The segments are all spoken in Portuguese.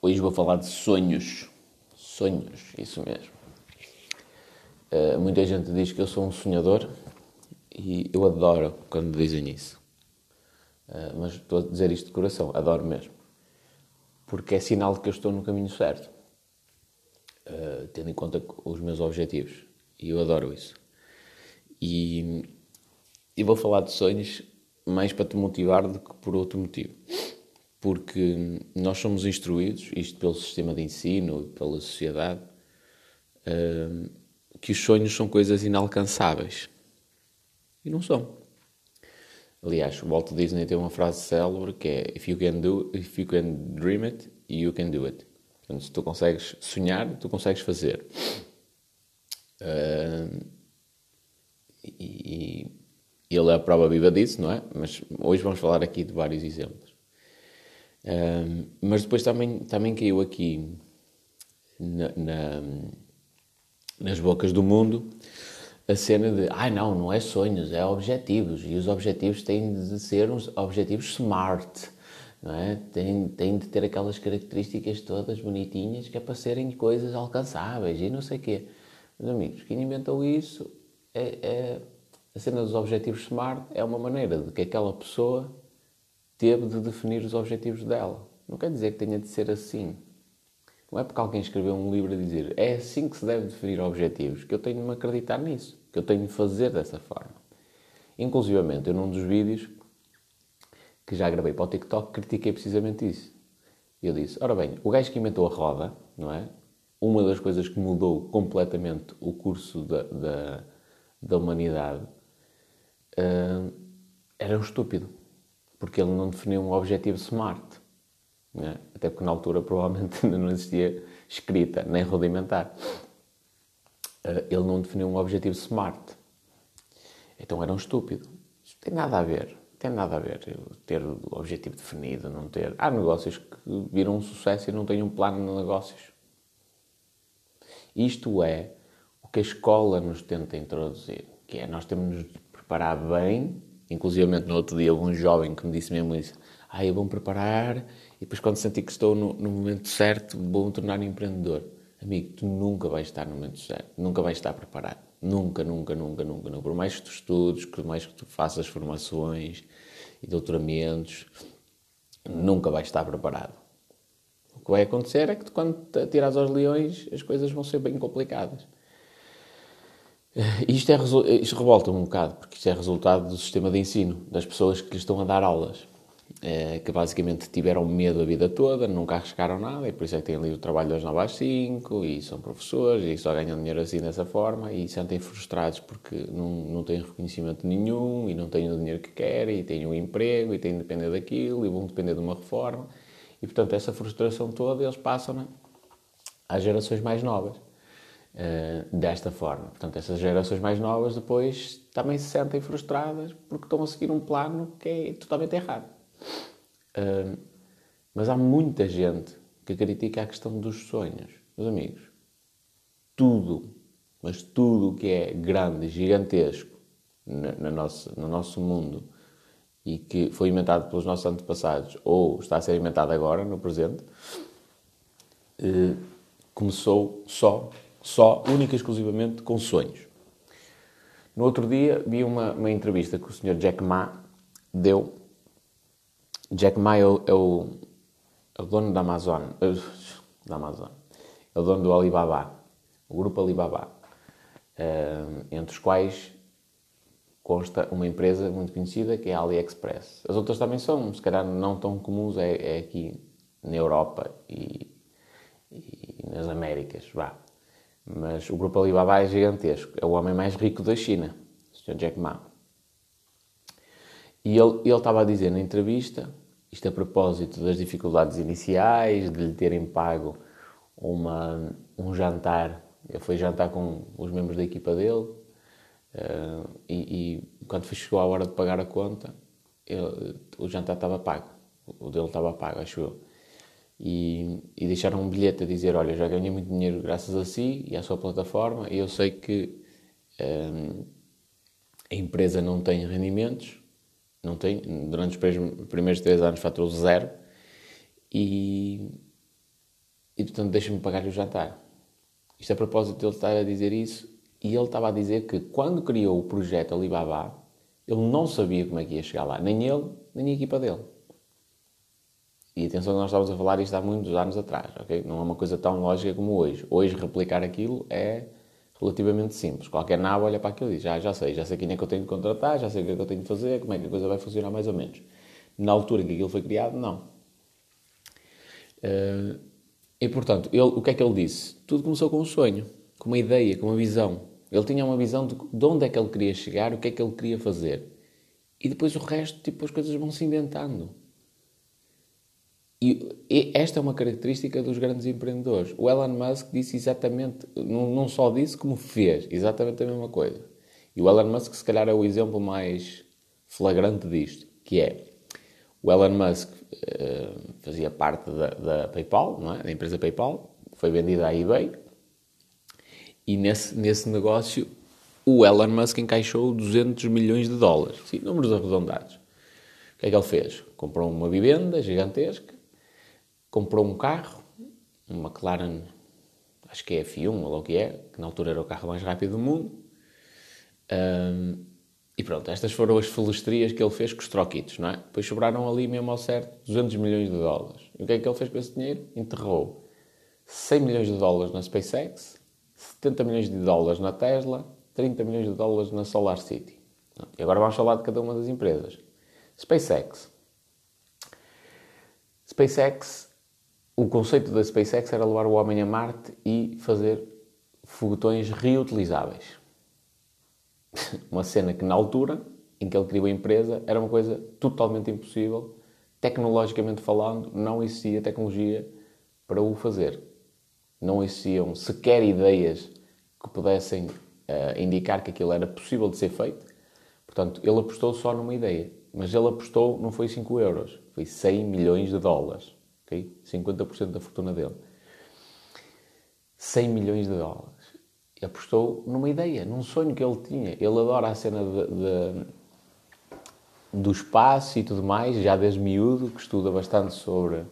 Hoje vou falar de sonhos. Sonhos, isso mesmo. Uh, muita gente diz que eu sou um sonhador e eu adoro quando dizem isso. Uh, mas estou a dizer isto de coração, adoro mesmo. Porque é sinal de que eu estou no caminho certo. Uh, tendo em conta os meus objetivos. E eu adoro isso. E, e vou falar de sonhos mais para te motivar do que por outro motivo. Porque nós somos instruídos, isto pelo sistema de ensino, pela sociedade, uh, que os sonhos são coisas inalcançáveis. E não são. Aliás, o Walt Disney tem uma frase célebre que é if you can do, if you can dream it, you can do it. Portanto, se tu consegues sonhar, tu consegues fazer. Uh, e, e ele é a prova viva disso, não é? Mas hoje vamos falar aqui de vários exemplos. Uh, mas depois também, também caiu aqui na, na, nas bocas do mundo a cena de, ai ah, não, não é sonhos, é objetivos. E os objetivos têm de ser uns objetivos smart, não é? Têm, têm de ter aquelas características todas bonitinhas que é para serem coisas alcançáveis e não sei o quê. Meus amigos, quem inventou isso é, é, a cena dos objetivos SMART é uma maneira de que aquela pessoa teve de definir os objetivos dela. Não quer dizer que tenha de ser assim. Não é porque alguém escreveu um livro a dizer é assim que se deve definir objetivos que eu tenho de me acreditar nisso que eu tenho de fazer dessa forma. Inclusivamente, eu num dos vídeos que já gravei para o TikTok, critiquei precisamente isso. Eu disse, ora bem, o gajo que inventou a roda, não é? Uma das coisas que mudou completamente o curso da, da, da humanidade uh, era um estúpido. Porque ele não definiu um objetivo smart. É? Até porque na altura provavelmente ainda não existia escrita, nem rudimentar. Eh, ele não definiu um objetivo SMART. Então era um estúpido. Isto tem nada a ver. Tem nada a ver ter o objetivo definido, não ter. Há negócios que viram um sucesso e não têm um plano de negócios. Isto é o que a escola nos tenta introduzir, que é nós temos de nos preparar bem, inclusive no outro dia houve um jovem que me disse mesmo isso, ah, eu vou-me preparar e depois quando sentir que estou no, no momento certo vou-me tornar empreendedor. Amigo, tu nunca vais estar no momento certo, nunca vais estar preparado. Nunca, nunca, nunca, nunca. nunca. Por mais que tu estudes, por mais que tu faças formações e doutoramentos, nunca vais estar preparado. O que vai acontecer é que quando te aos leões, as coisas vão ser bem complicadas. Isto, é, isto revolta um bocado, porque isto é resultado do sistema de ensino, das pessoas que estão a dar aulas. Eh, que basicamente tiveram medo a vida toda, nunca arriscaram nada e por isso é que têm ali o trabalho das 9 às 5 e são professores e só ganham dinheiro assim dessa forma e sentem frustrados porque não, não têm reconhecimento nenhum e não têm o dinheiro que querem e têm um emprego e têm de depender daquilo e vão depender de uma reforma e portanto essa frustração toda eles passam às gerações mais novas. Uh, desta forma. Portanto, essas gerações mais novas depois também se sentem frustradas porque estão a seguir um plano que é totalmente errado. Uh, mas há muita gente que critica a questão dos sonhos. Meus amigos, tudo, mas tudo o que é grande, gigantesco na, na nossa, no nosso mundo e que foi inventado pelos nossos antepassados ou está a ser inventado agora, no presente, uh, começou só, só, única e exclusivamente com sonhos. No outro dia vi uma, uma entrevista que o Sr. Jack Ma deu Jack Ma é o, é o, é o dono da Amazon, da Amazon, é o dono do Alibaba, o grupo Alibaba, uh, entre os quais consta uma empresa muito conhecida que é a AliExpress. As outras também são, se calhar não tão comuns, é, é aqui na Europa e, e, nas Américas, vá. Mas o grupo Alibaba é gigantesco, é o homem mais rico da China, o Sr. Jack Ma. E ele, ele estava a dizer na entrevista, isto a propósito das dificuldades iniciais, de lhe terem pago uma, um jantar. Ele foi jantar com os membros da equipa dele uh, e, e, quando chegou a hora de pagar a conta, ele, o jantar estava pago. O dele estava pago, acho eu. E, e, deixaram um bilhete a dizer: Olha, já ganhei muito dinheiro graças a si e à sua plataforma, e eu sei que um, a empresa não tem rendimentos, não tem. Durante os primeiros três anos faturou zero. E, portanto deixa-me pagar-lhe o jantar. Isto a propósito de ele estar a dizer isso, e ele estava a dizer que quando criou o projeto Alibaba, ele não sabia como é que ia chegar lá, nem ele, nem a equipa dele. E atenção que nós estávamos a falar isto há muitos anos atrás, ok? Não é uma coisa tão lógica como hoje. Hoje replicar aquilo é relativamente simples. Qualquer nabo olha para aquilo e diz, já, já sei, já sei quem é que eu tenho de contratar, já sei o que é que eu tenho de fazer, como é que a coisa vai funcionar mais ou menos. Na altura em que aquilo foi criado, não. Uh, e portanto, ele, o que é que ele disse? Tudo começou com um sonho, com uma ideia, com uma visão. Ele tinha uma visão de, de onde é que ele queria chegar, o que é que ele queria fazer. E depois o resto, tipo, as coisas vão se inventando. E esta é uma característica dos grandes empreendedores. O Elon Musk disse exatamente, não, só disse, como fez exatamente a mesma coisa. E o Elon Musk, se calhar, é o exemplo mais flagrante disto, que é o Elon Musk uh, fazia parte da, da, PayPal, é? da empresa PayPal, foi vendida à eBay, e nesse, nesse negócio o Elon Musk encaixou 200 milhões de dólares, sim, números arredondados. O que é que ele fez? Comprou uma vivenda gigantesca, comprou um carro, um McLaren, acho que é F1 ou o que é, que na altura era o carro mais rápido do mundo. Um, e pronto, estas foram as falestrias que ele fez com os troquitos, não é? Depois sobraram ali mesmo ao certo 200 milhões de dólares. E o que é que ele fez com esse dinheiro? Enterrou 100 milhões de dólares na SpaceX, 70 milhões de dólares na Tesla, 30 milhões de dólares na Solar City. E agora vamos falar de cada uma das empresas. SpaceX. SpaceX o conceito da SpaceX era levar o homem a Marte e fazer foguetões reutilizáveis. uma cena que, na altura em que ele criou a empresa, era uma coisa totalmente impossível. Tecnologicamente falando, não existia tecnologia para o fazer. Não existiam sequer ideias que pudessem uh, indicar que aquilo era possível de ser feito. Portanto, ele apostou só numa ideia. Mas ele apostou, não foi 5 euros, foi 100 milhões de dólares okay? 50% da fortuna dele. 100 milhões de dólares. E apostou numa ideia, num sonho que ele tinha. Ele adora a cena de, de, do espaço e tudo mais, já desde miúdo, que estuda bastante sobre,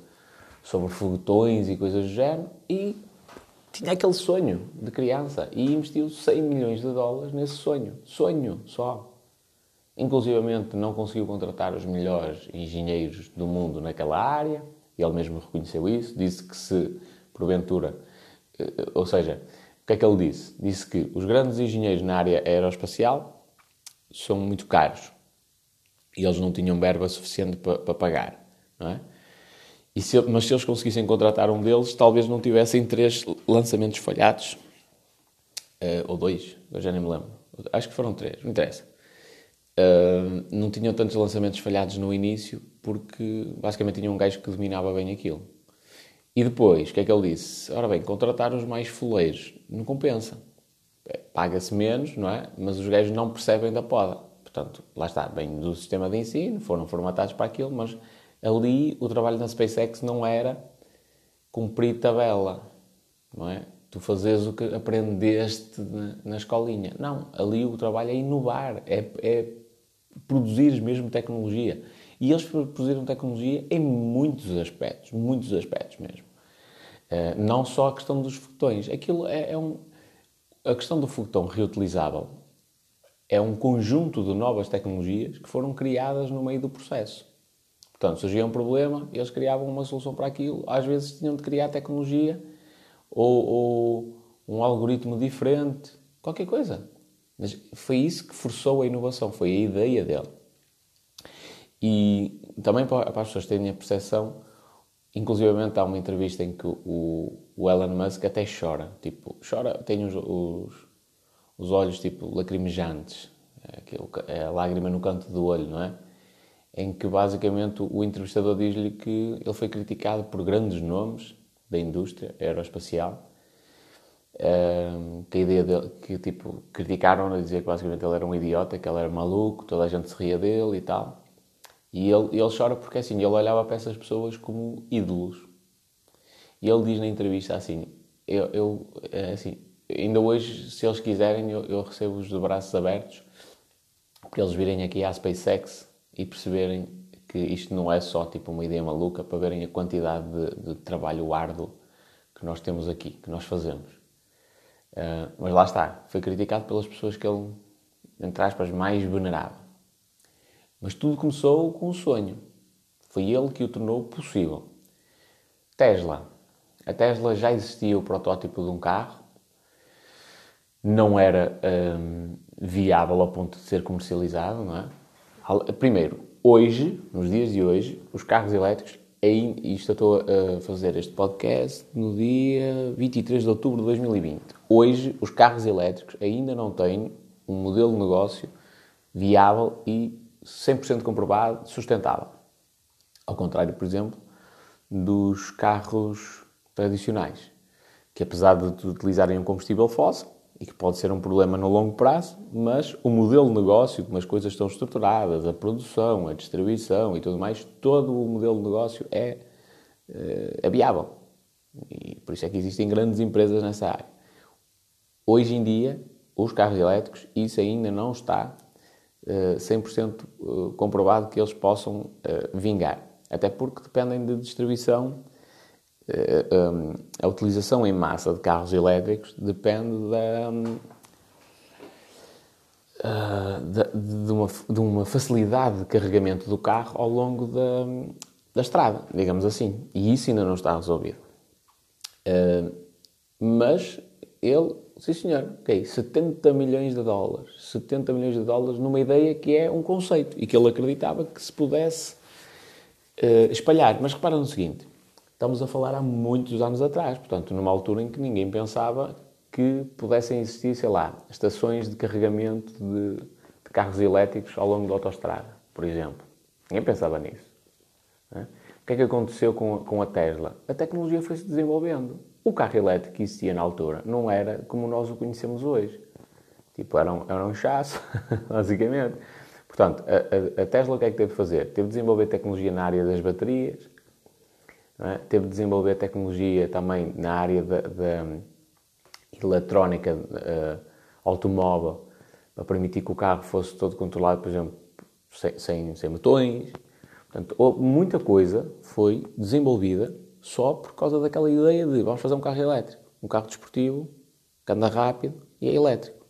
sobre foguetões e coisas do género, e tinha aquele sonho de criança e investiu 100 milhões de dólares nesse sonho. Sonho só. Inclusivamente não conseguiu contratar os melhores engenheiros do mundo naquela área e ele mesmo reconheceu isso, disse que se, porventura, eh, ou seja, o que é que ele disse? Disse que os grandes engenheiros na área aeroespacial são muito caros e eles não tinham verba suficiente para, para pagar, não é? Se, mas se eles conseguissem contratar um deles, talvez não tivessem três lançamentos falhados, uh, ou dois, eu já nem me lembro. Acho que foram três, não interessa. Não tinham tantos lançamentos falhados no início porque basicamente tinham um gajo que dominava bem aquilo. E depois, o que é que ele disse? Ora bem, contratar os mais foleiros não compensa. É, paga-se menos, não é? Mas os gajos não percebem da poda. Portanto, lá está, bem do sistema de ensino, foram formatados para aquilo, mas ali o trabalho na SpaceX não era cumprir tabela, não é? Tu fazes o que aprendeste na, na escolinha. Não, ali o trabalho é inovar, é, é produzir mesmo tecnologia. E eles produziram tecnologia em muitos aspectos, muitos aspectos mesmo. Uh, não só a questão dos foguetões. Aquilo é, é, um. A questão do foguetão reutilizável é um conjunto de novas tecnologias que foram criadas no meio do processo. Portanto, surgia um problema, eles criavam uma solução para aquilo, às vezes tinham de criar tecnologia ou, ou um algoritmo diferente, qualquer coisa. Mas foi isso que forçou a inovação, foi a ideia dele. E também para, as pessoas terem a percepção, inclusivamente há uma entrevista em que o, o Elon Musk até chora, tipo, chora, tem os, os, os olhos tipo lacrimejantes, é, é a lágrima no canto do olho, não é? Em que basicamente o entrevistador diz-lhe que ele foi criticado por grandes nomes da indústria aeroespacial, que a ideia dele, que tipo, criticaram a dizer que basicamente ele era um idiota, que ele era maluco, toda a gente se ria dele e tal. E ele, ele chora porque assim, ele olhava para essas pessoas como ídolos. E ele diz na entrevista assim: eu, eu é assim, ainda hoje, se eles quiserem, eu, eu recebo-os de braços abertos para eles virem aqui à SpaceX e perceberem que isto não é só tipo uma ideia maluca, para verem a quantidade de, de trabalho árduo que nós temos aqui, que nós fazemos. Uh, mas lá está, foi criticado pelas pessoas que ele, entre aspas, mais venerava. Mas tudo começou com um sonho. Foi ele que o tornou possível. Tesla. A Tesla já existia o protótipo de um carro, não era um, viável ao ponto de ser comercializado, não é? Primeiro, hoje, nos dias de hoje, os carros elétricos, e isto eu estou a fazer este podcast no dia 23 de outubro de 2020. Hoje, os carros elétricos ainda não têm um modelo de negócio viável e 100% comprovado, sustentável. Ao contrário, por exemplo, dos carros tradicionais, que apesar de utilizarem um combustível fóssil, e que pode ser um problema no longo prazo, mas o modelo de negócio, como as coisas estão estruturadas, a produção, a distribuição e tudo mais, todo o modelo de negócio é, eh, é viável. E por isso é que existem grandes empresas nessa área. Hoje em dia, os carros elétricos, isso ainda não está 100% eh, eh, comprovado que eles possam vingar. Até porque dependem de distribuição. A utilização em massa de carros elétricos depende da, de, uma, de uma facilidade de carregamento do carro ao longo da, da estrada, digamos assim. E isso ainda não está resolvido. Mas ele Sim, senhor. Ok. 70 milhões de dólares. 70 milhões de dólares numa ideia que é um conceito e que ele acreditava que se pudesse uh, espalhar. Mas repara no seguinte: estamos a falar há muitos anos atrás, portanto, numa altura em que ninguém pensava que pudessem existir, sei lá, estações de carregamento de, de carros elétricos ao longo da autostrada, por exemplo. Ninguém pensava nisso. Né? O que é que aconteceu com, com a Tesla? A tecnologia foi se desenvolvendo. O carro elétrico que existia na altura não era como nós o conhecemos hoje. Tipo, era um, era um chasso, basicamente. Portanto, a, a, a, Tesla o que é que teve de fazer? Teve de desenvolver tecnologia na área das baterias, é? teve de desenvolver tecnologia também na área da, da eletrónica uh, automóvel, para permitir que o carro fosse todo controlado, por exemplo, sem, sem, sem botões. Portanto, muita coisa foi desenvolvida só por causa daquela ideia de vamos fazer um carro elétrico, um carro desportivo, que anda rápido e é elétrico.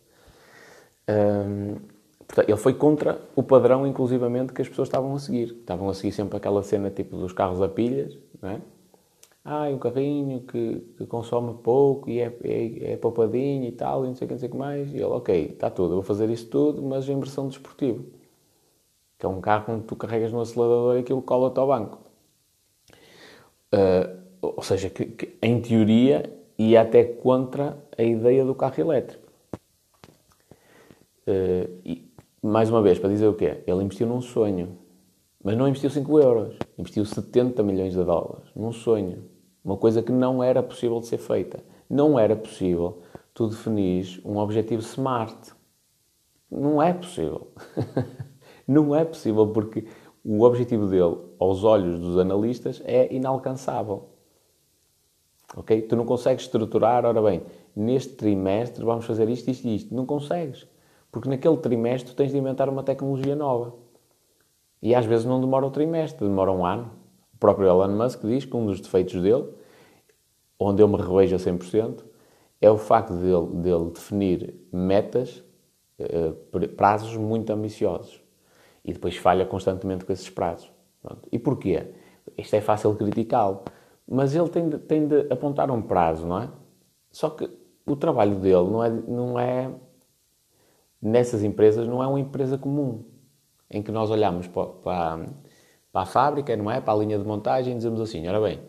Portanto, ele foi contra o padrão, inclusivamente, que as pessoas estavam a seguir. Estavam a seguir sempre aquela cena tipo dos carros a pilhas, não é? Ah, um carrinho que, que consome pouco e é, é, é poupadinho e tal, e não sei o que, não sei o que mais. E ele, ok, está tudo, eu vou fazer isso tudo, mas em versão desportivo. Que é um carro onde tu carregas no acelerador e aquilo cola-te ao banco. Uh, ou seja, que, que, em teoria ia até contra a ideia do carro elétrico. Uh, e, mais uma vez, para dizer o quê? Ele investiu num sonho. Mas não investiu 5 euros. Investiu 70 milhões de dólares num sonho. Uma coisa que não era possível de ser feita. Não era possível tu definires um objetivo smart. Não é possível. não é possível porque o objetivo dele, aos olhos dos analistas, é inalcançável. Ok? Tu não consegues estruturar, ora bem, neste trimestre vamos fazer isto, isto e isto. Não consegues. Porque naquele trimestre tens de inventar uma tecnologia nova. E às vezes não demora um trimestre, demora um ano. O próprio Elon Musk diz que um dos defeitos dele, onde eu me revejo a 100%, é o facto dele, dele definir metas, eh, prazos muito ambiciosos e depois falha constantemente com esses prazos. Pronto. E porquê? Isto é fácil criticá-lo, mas ele tem de, tem de apontar um prazo, não é? Só que o trabalho dele não é, não é nessas empresas não é uma empresa comum em que nós olhamos para, para, para, a fábrica, não é? Para a linha de montagem e dizemos assim, ora bem,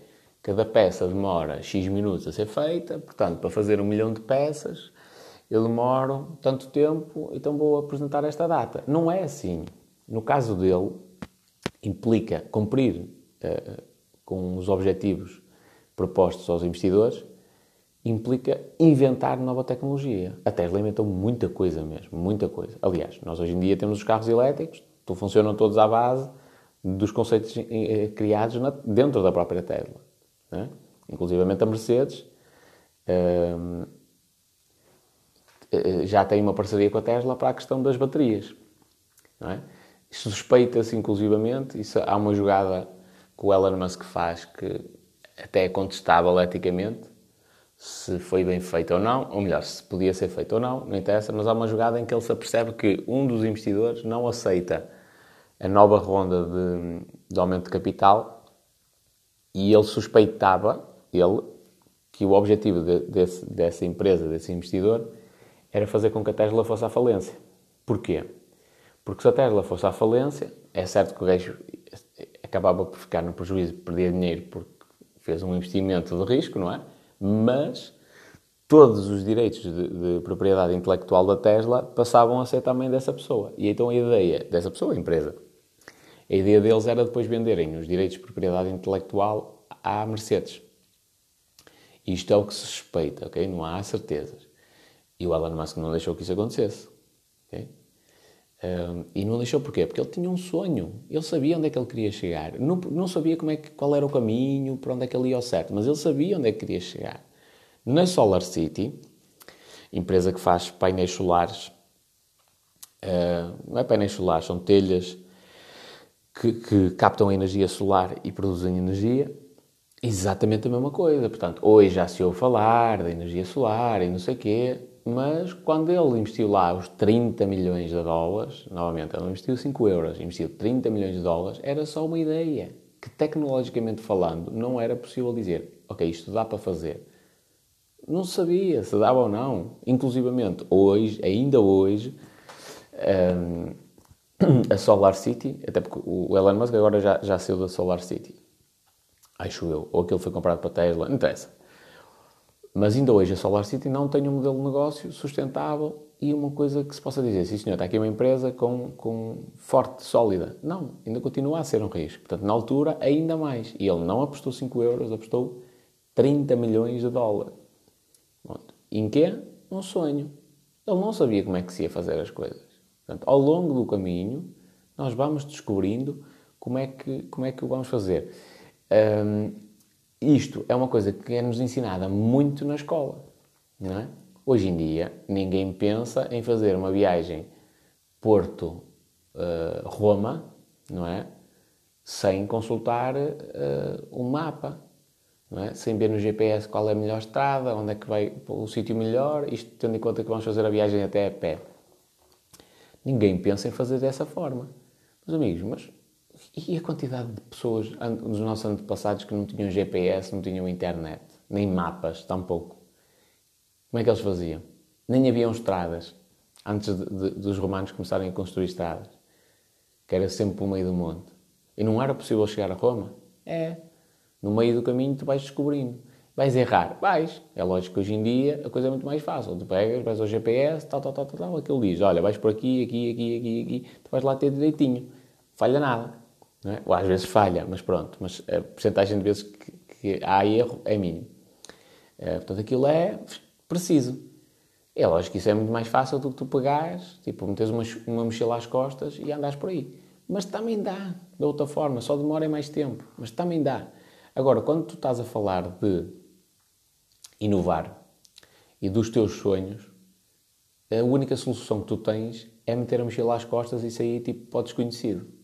cada peça demora X minutos a ser feita, portanto, para fazer um milhão de peças, eu demoro tanto tempo, então vou apresentar esta data. Não é assim. No caso dele, implica cumprir uh, com os objetivos propostos aos investidores, implica inventar nova tecnologia. A Tesla inventou muita coisa mesmo, muita coisa. Aliás, nós hoje em dia temos os carros elétricos, funcionam todos à base dos conceitos eh, criados na, dentro da própria Tesla. Né? Inclusive a Mercedes uh, já tem uma parceria com a Tesla para a questão das baterias. Não é? Suspeita-se, inclusivamente, isso, há uma jogada que o Elon Musk faz que até é contestável eticamente, se foi bem feito ou não, ou melhor, se podia ser feito ou não, não interessa, mas há uma jogada em que ele se apercebe que um dos investidores não aceita a nova ronda de, de aumento de capital e ele suspeitava, ele, que o objetivo de, desse, dessa empresa, desse investidor, era fazer com que a Tesla fosse à falência. Porquê? Porque se a Tesla fosse à falência, é certo que o gajo acabava por ficar no prejuízo, perdia dinheiro porque fez um investimento de risco, não é? Mas todos os direitos de, de, propriedade intelectual da Tesla passavam a ser também dessa pessoa. E então a ideia dessa pessoa, a empresa, a ideia deles era depois venderem os direitos de propriedade intelectual à Mercedes. Isto é o que se suspeita, ok? Não há certezas. E o Elon Musk não deixou que isso acontecesse. Okay? E não deixou porquê? Porque ele tinha um sonho. Ele sabia onde é que ele queria chegar. Não, não sabia como é que, qual era o caminho, para onde é que ele ia ao certo, mas ele sabia onde é que queria chegar. Na Solar City, empresa que faz painéis solares, uh, não é painéis solares, são telhas que, que captam a energia solar e produzem energia, exatamente a mesma coisa. Portanto, hoje já se ouve falar da energia solar e não sei o quê, mas quando ele investiu lá os 30 milhões de dólares, novamente, ele investiu 5 euros, investiu 30 milhões de dólares, era só uma ideia que, tecnologicamente falando, não era possível dizer, ok, isto dá para fazer. Não sabia se dava ou não. Inclusivamente, hoje, ainda hoje, um, a Solar City, até porque o Elon Musk agora já, já saiu da Solar City, acho eu, ou aquilo foi comprado para a Tesla, não interessa. Mas ainda hoje a Solar City não tem um modelo de negócio sustentável e uma coisa que se possa dizer, sim senhor, está aqui uma empresa com, com forte, sólida. Não, ainda continua a ser um risco. Portanto, na altura, ainda mais. E ele não apostou 5 euros, apostou 30 milhões de dólares. Pronto. Em quê? Um sonho. Ele não sabia como é que se ia fazer as coisas. Portanto, ao longo do caminho, nós vamos descobrindo como é que, como é que o vamos fazer. Um, isto é uma coisa que é-nos ensinada muito na escola, não é? Hoje em dia, ninguém pensa em fazer uma viagem Porto-Roma, uh, não é? Sem consultar uh, um mapa, não é? Sem ver no GPS qual é a melhor estrada, onde é que vai o sítio melhor, isto tendo em conta que vamos fazer a viagem até a pé. Ninguém pensa em fazer dessa forma. Meus amigos, mas e a quantidade de pessoas dos nossos antepassados que não tinham GPS, não tinham internet, nem mapas, tampouco? Como é que eles faziam? Nem haviam estradas antes de, de, dos romanos começarem a construir estradas, que era sempre pelo meio do monte. E não era possível chegar a Roma? É. No meio do caminho tu vais descobrindo. Vais errar? Vais. É lógico que hoje em dia a coisa é muito mais fácil. Tu pegas, vais ao GPS, tal, tal, tal, tal, tal aquilo diz, olha, vais por aqui, aqui, aqui, aqui, aqui, tu vais lá ter direitinho. Falha nada. É? Ou às vezes falha, mas pronto. Mas a porcentagem de vezes que, que há erro é mínimo. É, portanto, aquilo é preciso. É lógico que isso é muito mais fácil do que tu pegares, tipo, meteres uma, uma mochila às costas e andares por aí. Mas também dá, de outra forma, só demora mais tempo, mas também dá. Agora, quando tu estás a falar de inovar e dos teus sonhos, a única solução que tu tens é meter a mochila às costas e sair tipo para o desconhecido.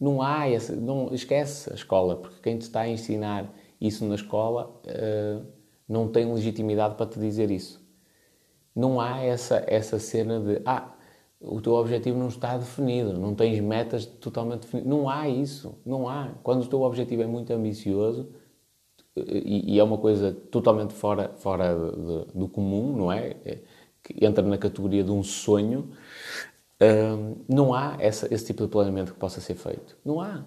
Não há essa, não esquece a escola, porque quem te está a ensinar isso na escola uh, não tem legitimidade para te dizer isso. Não há essa, essa cena de ah, o teu objetivo não está definido, não tens metas totalmente definidas. Não há isso, não há. Quando o teu objetivo é muito ambicioso e, e é uma coisa totalmente fora, fora de, de, do comum, não é? é que entra na categoria de um sonho, não há essa, esse tipo de planeamento que possa ser feito. Não há.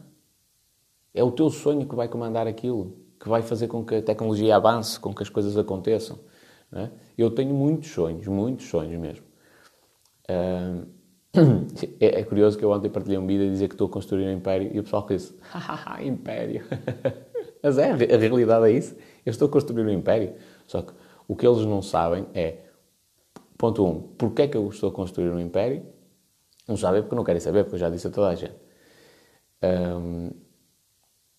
É o teu sonho que vai comandar aquilo, que vai fazer com que a tecnologia avance, com que as coisas aconteçam. É? Eu tenho muitos sonhos, muitos sonhos mesmo. É, é, curioso que eu ontem partilhei um vídeo a dizer que estou a construir um império e o pessoal disse: hahaha, império. Mas é, a realidade é isso. Eu estou a construir um império. Só que o que eles não sabem é, ponto um, porque é que eu estou a construir um império? Não sabem porque não querem saber, porque eu já disse a toda a gente. Um,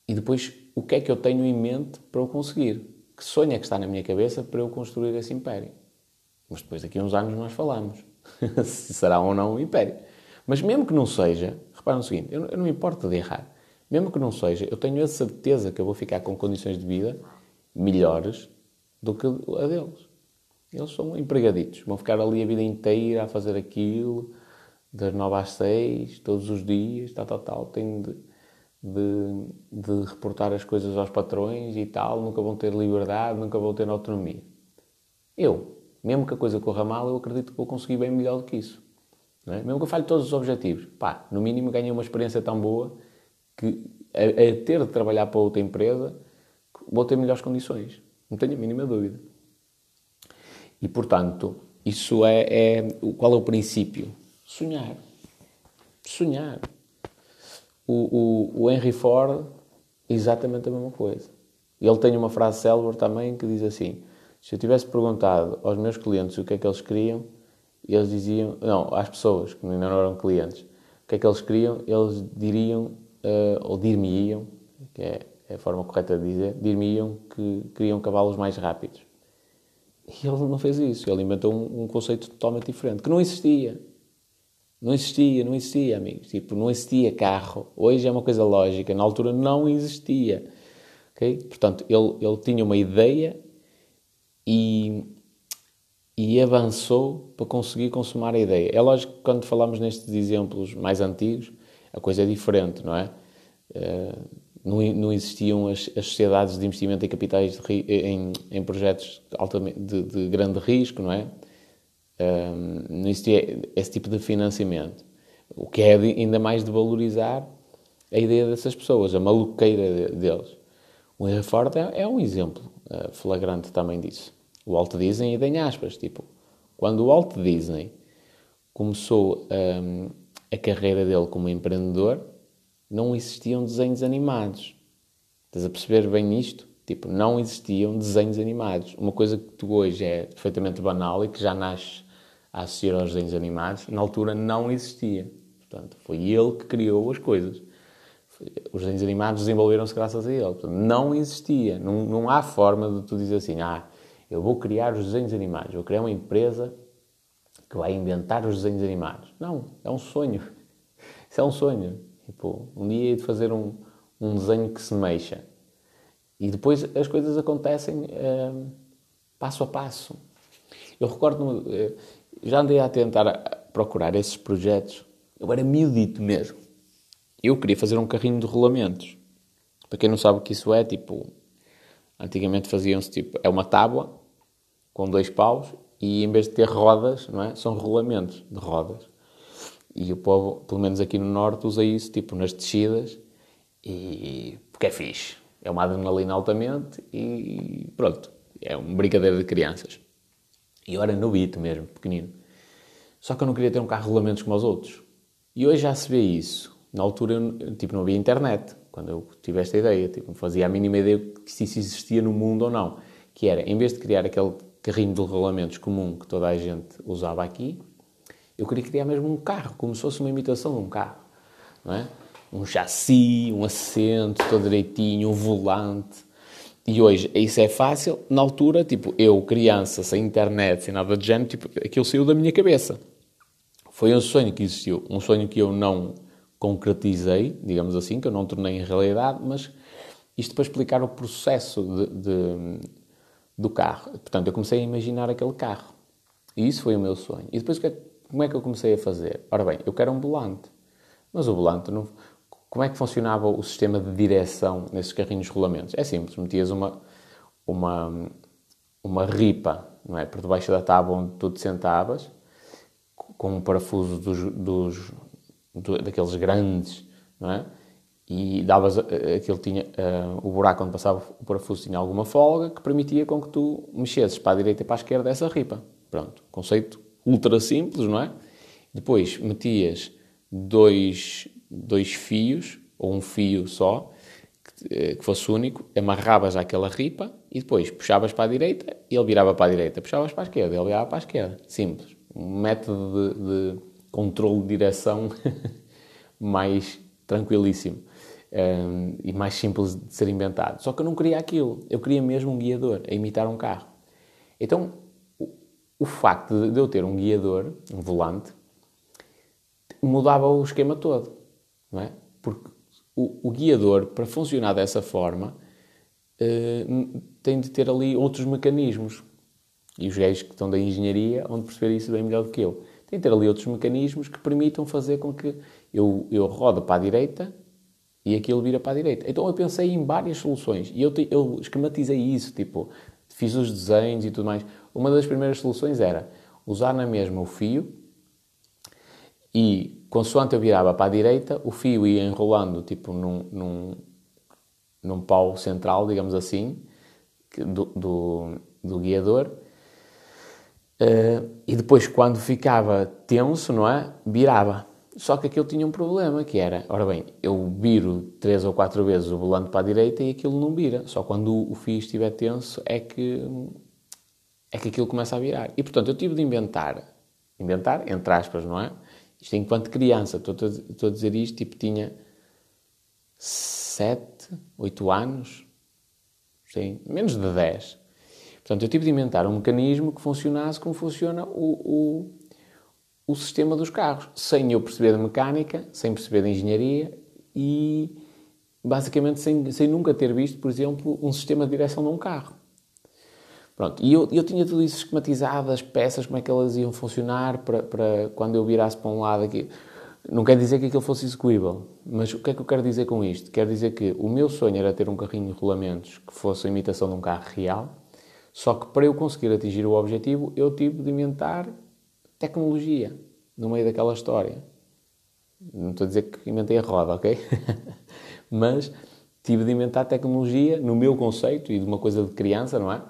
e depois, o que é que eu tenho em mente para eu conseguir? Que sonho é que está na minha cabeça para eu construir esse império? Mas depois, daqui a uns anos, nós falamos se será ou não um império. Mas mesmo que não seja, repara no seguinte: eu, eu não me importo de errar. Mesmo que não seja, eu tenho a certeza que eu vou ficar com condições de vida melhores do que a deles. Eles são empregaditos, vão ficar ali a vida inteira a fazer aquilo, das nove às seis, todos os dias, tal, tal, tal. Têm de, de, de reportar as coisas aos patrões e tal, nunca vão ter liberdade, nunca vão ter autonomia. Eu, mesmo que a coisa corra mal, eu acredito que vou conseguir bem melhor do que isso. É? Mesmo que eu falhe todos os objetivos, pá, no mínimo ganhei uma experiência tão boa que a, a, ter de trabalhar para outra empresa vou ter melhores condições. Não tenho a mínima dúvida. E portanto, isso é, é qual é o princípio? Sonhar. Sonhar. O, o, o Henry Ford, exatamente a mesma coisa. Ele tem uma frase célebre também que diz assim: se eu tivesse perguntado aos meus clientes o que é que eles queriam, eles diziam, não, às pessoas que ainda não eram clientes, o que é que eles queriam, eles diriam, uh, ou dir-me-iam, que é, é, a forma correta de dizer, dir-me-iam que queriam cavalos mais rápidos. E ele não fez isso, ele inventou um, um conceito totalmente diferente, que não existia. Não existia, não existia, amigos. Tipo, não existia carro. Hoje é uma coisa lógica. Na altura não existia. Okay? Portanto, ele, ele tinha uma ideia e, e avançou para conseguir consumar a ideia. É lógico que quando falamos nestes exemplos mais antigos, a coisa é diferente, não é? Uh, não, não, existiam as, as, sociedades de investimento em capitais de, em, em, projetos de, de, grande risco, não é? Uh, não existia esse tipo de financiamento. O que é de, ainda mais de valorizar a ideia dessas pessoas, a maluqueira deles. O Henry Ford é, é um exemplo uh, flagrante também disso. O Walt Disney, e tem aspas, tipo, quando o Walt Disney começou um, a carreira dele como empreendedor, não existiam desenhos animados. Estás a perceber bem isto? Tipo, não existiam desenhos animados. Uma coisa que tu hoje é perfeitamente banal e que já nasce a associar aos desenhos animados, na altura não existia. Portanto, foi ele que criou as coisas. Os desenhos animados desenvolveram-se graças a ele. Portanto, não existia. Não, não há forma de tu dizer assim, ah, eu vou criar os desenhos animados, vou criar uma empresa que vai inventar os desenhos animados. Não, é um sonho. Isso é um sonho. Tipo, um dia de fazer um, um desenho que se mexa. E depois as coisas acontecem é, passo a passo. Eu recordo, eh, já andei a tentar procurar esses projetos. Eu era miudito mesmo. Eu queria fazer um carrinho de rolamentos. Para quem não sabe o que isso é, tipo, antigamente faziam-se tipo, é uma tábua com dois paus e em vez de ter rodas, não é? São rolamentos de rodas. E o povo, pelo menos aqui no Norte, usa isso tipo nas descidas e porque é fixe. É uma adrenalina altamente e pronto. É uma brincadeira de crianças. E eu era novito mesmo, pequenino. Só que eu não queria ter um carro de rolamentos como os outros. E hoje já se vê isso. Na altura, tipo, não havia internet. Quando eu tive esta ideia, tipo, não fazia a mínima ideia que se isso existia no mundo ou não. Que era, em vez de criar aquele carrinho de rolamentos comum que toda a gente usava aqui, eu queria criar mesmo um carro, como se fosse uma imitação de um carro, não é? Um chassi, um assento, todo direitinho, um volante. E hoje isso é fácil. Na altura, tipo, eu, criança, sem internet, sem nada de género, tipo, aquilo saiu da minha cabeça. Foi um sonho que existiu. Um sonho que eu não concretizei, digamos assim, que eu não tornei em realidade, mas isto para explicar o processo de, de do carro. Portanto, eu comecei a imaginar aquele carro. E isso foi o meu sonho. E depois, é como é que eu comecei a fazer? Ora bem, eu quero um volante. Mas o volante, não... como é que funcionava o sistema de direção nesses carrinhos rolamentos? É simples, metias uma, uma, uma ripa não é? por debaixo da tábua onde tu te sentavas, com um parafuso dos, dos, do, daqueles grandes, não é? e davas eh, aquilo tinha uh, o buraco onde passava o parafuso tinha alguma folga que permitia com que tu mexesses para a direita e para a esquerda essa ripa. Pronto, conceito ultra simples, não é? Depois metias dois, dois fios ou um fio só que, eh, fosse único, amarravas àquela ripa e depois puxavas para a direita e ele virava para a direita, puxavas para a esquerda, ele virava para a esquerda. Simples. Um método de, de controle de direção mais tranquilíssimo um, e mais simples de ser inventado. Só que eu não queria aquilo. Eu queria mesmo um guiador, a imitar um carro. Então, o, o facto de eu ter um guiador, um volante, mudava o esquema todo. Não é? Porque o, o guiador, para funcionar dessa forma, uh, tem de ter ali outros mecanismos. E os gajos que estão da engenharia vão perceber isso bem melhor do que eu. Tem de ter ali outros mecanismos que permitam fazer com que eu, eu rodo para a direita e aquilo vira para a direita. Então eu pensei em várias soluções e eu, eu esquematizei isso, tipo, fiz os desenhos e tudo mais. Uma das primeiras soluções era usar na mesma o fio e, consoante eu virava para a direita, o fio ia enrolando, tipo, num, num, num pau central, digamos assim, do, do, do guiador. Uh, e depois, quando ficava tenso, não é? Virava. Só que aquilo tinha um problema, que era, ora bem, eu viro três ou quatro vezes o volante para a direita e aquilo não vira. Só quando o fio estiver tenso é que, é que aquilo começa a virar. E, portanto, eu tive de inventar, inventar, entre aspas, não é? Isto enquanto criança, estou, a dizer isto, tipo, tinha sete, oito anos, sim, menos de dez. Portanto, eu tive de inventar um mecanismo que funcionasse como funciona o, o o sistema dos carros, sem eu perceber de mecânica, sem perceber de engenharia e basicamente sem, sem nunca ter visto, por exemplo, um sistema de direção de um carro. Pronto, e eu, eu tinha tudo isso esquematizado, as peças, como é que elas iam funcionar para, para quando eu virasse para um lado aqui. Não quer dizer que aquilo fosse execuível, mas o que é que eu quero dizer com isto? Quero dizer que o meu sonho era ter um carrinho de rolamentos que fosse a imitação de um carro real, só que para eu conseguir atingir o objetivo, eu tive de inventar tecnologia no meio daquela história. Não estou a dizer que inventei a roda, ok? Mas tive de inventar tecnologia no meu conceito e de uma coisa de criança, não é?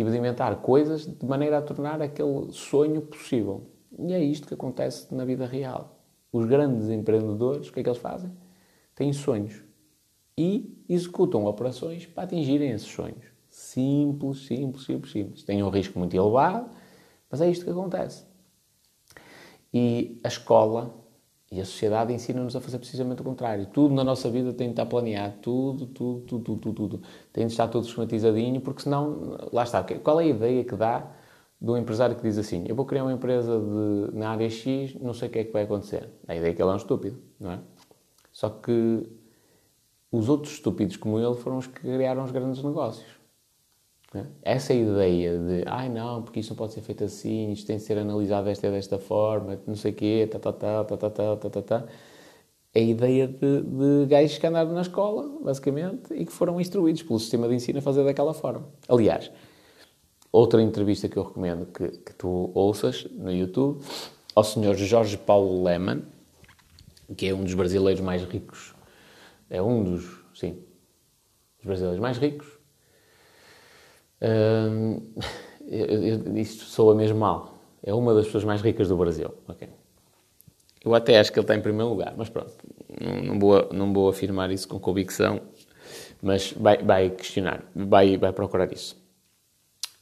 Tive de inventar coisas de maneira a tornar aquele sonho possível. E é isto que acontece na vida real. Os grandes empreendedores, o que é que eles fazem? Têm sonhos e executam operações para atingirem esses sonhos. Simples, simples, simples, simples. Tem um risco muito elevado, mas é isto que acontece. E a escola e a sociedade ensinam-nos a fazer precisamente o contrário. Tudo na nossa vida tem de estar planeado, tudo, tudo, tudo, tudo, tudo, tudo. Tem de estar tudo esquematizadinho, porque senão, lá está. Qual é a ideia que dá do empresário que diz assim: Eu vou criar uma empresa de, na área X, não sei o que é que vai acontecer? A ideia é que ele é um estúpido, não é? Só que os outros estúpidos como ele foram os que criaram os grandes negócios. Né? Essa ideia de, ai não, porque isto não pode ser feito assim, isto tem de ser analisado desta desta forma, não sei o quê, tá, tá, tá, tá, tá, tá, tá, tá, tá. É a ideia de, de gajos que andaram na escola, basicamente, e que foram instruídos pelo sistema de ensino a fazer daquela forma. Aliás, outra entrevista que eu recomendo que, que tu ouças no YouTube, ao senhor Jorge Paulo Lehmann, que é um dos brasileiros mais ricos, é um dos, sim, dos brasileiros mais ricos, Uh, isto soa mesmo mal. É uma das pessoas mais ricas do Brasil. Okay. Eu até acho que ele está em primeiro lugar, mas pronto, não, não, vou, não vou afirmar isso com convicção, mas vai, vai questionar, vai, vai procurar isso.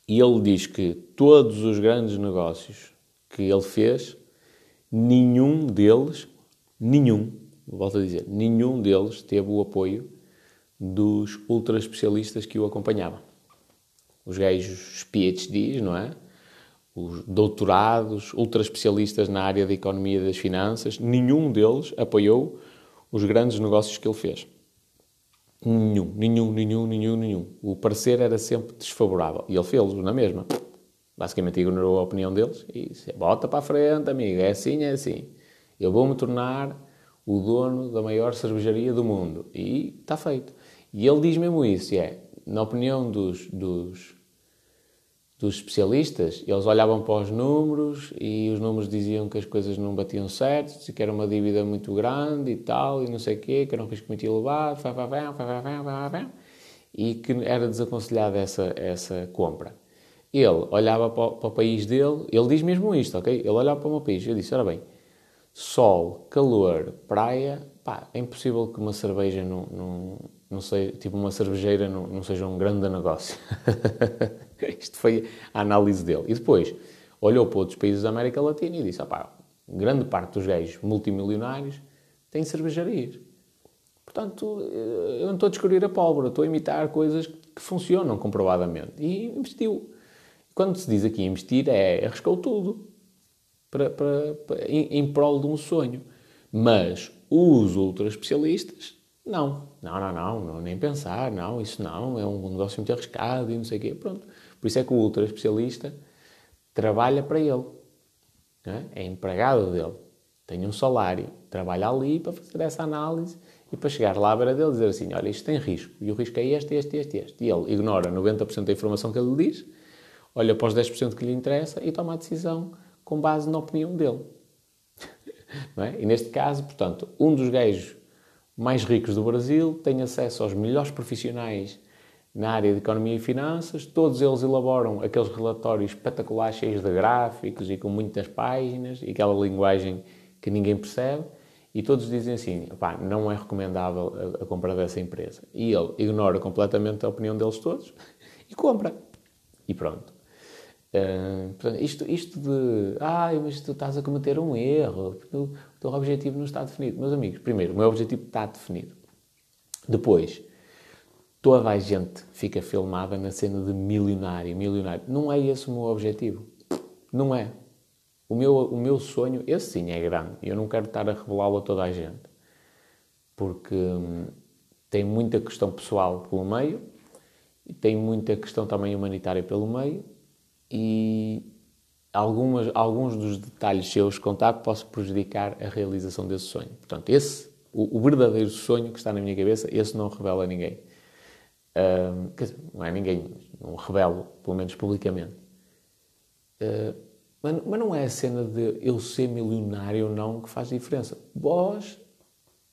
E ele diz que todos os grandes negócios que ele fez, nenhum deles, nenhum, volto a dizer, nenhum deles teve o apoio dos ultra especialistas que o acompanhavam os gajos PhDs, não é? Os doutorados, ultra especialistas na área da economia e das finanças, nenhum deles apoiou os grandes negócios que ele fez. Nenhum, nenhum, nenhum, nenhum, nenhum. O parecer era sempre desfavorável. E ele fez na mesma. Basicamente ignorou a opinião deles e disse: bota para a frente, amigo, é assim, é assim. Eu vou-me tornar o dono da maior cervejaria do mundo. E está feito. E ele diz mesmo isso: é, na opinião dos, dos dos especialistas, eles olhavam para os números e os números diziam que as coisas não batiam certo, que era uma dívida muito grande e tal, e não sei o quê, que era um risco muito elevado, e que era desaconselhada essa, essa compra. Ele olhava para o, para o, país dele, ele diz mesmo isto, ok? Ele olhava para o meu país, eu disse, ora bem, sol, calor, praia, pá, é impossível que uma cerveja não, não, não sei, tipo uma cervejeira não, não seja um grande negócio. Isto foi a análise dele. E depois olhou para outros países da América Latina e disse: pá, grande parte dos gays multimilionários tem cervejarias. Portanto, eu não estou a descobrir a pólvora, estou a imitar coisas que funcionam comprovadamente. E investiu. Quando se diz aqui investir, é arriscou tudo para, para, para, em, em prol de um sonho. Mas os ultra especialistas Não, não, não, não, não, nem pensar, não, isso não, é um negócio muito arriscado e não sei o quê. Pronto. Por isso é que o ultra especialista trabalha para ele. É? é empregado dele. Tem um salário. Trabalha ali para fazer essa análise e para chegar lá à beira dele dizer assim: olha, isto tem risco. E o risco é este, este, este, este. E ele ignora 90% da informação que ele lhe diz, olha para os 10% que lhe interessa e toma a decisão com base na opinião dele. É? E neste caso, portanto, um dos gajos mais ricos do Brasil tem acesso aos melhores profissionais na área de economia e finanças, todos eles elaboram aqueles relatórios espetaculares, cheios de gráficos e com muitas páginas e aquela linguagem que ninguém percebe, e todos dizem assim: não é recomendável a, a compra dessa empresa. E ele ignora completamente a opinião deles todos e compra. E pronto. Uh, portanto, isto, isto de, ah, mas tu estás a cometer um erro, o teu objetivo não está definido. Meus amigos, primeiro, o meu objetivo está definido. Depois, toda a gente fica filmada na cena de milionário, milionário. Não é esse o meu objetivo. Não é. O meu, o meu sonho, esse sim é grande. Eu não quero estar a revelá-lo a toda a gente. Porque hum, tem muita questão pessoal pelo meio, e tem muita questão também humanitária pelo meio, e algumas, alguns dos detalhes, se eu os contar, posso prejudicar a realização desse sonho. Portanto, esse, o, o verdadeiro sonho que está na minha cabeça, esse não revela a ninguém. Dizer, não é ninguém, não revelo, pelo menos publicamente. Uh, mas, mas, não é a cena de eu ser milionário ou não que faz diferença. Vós,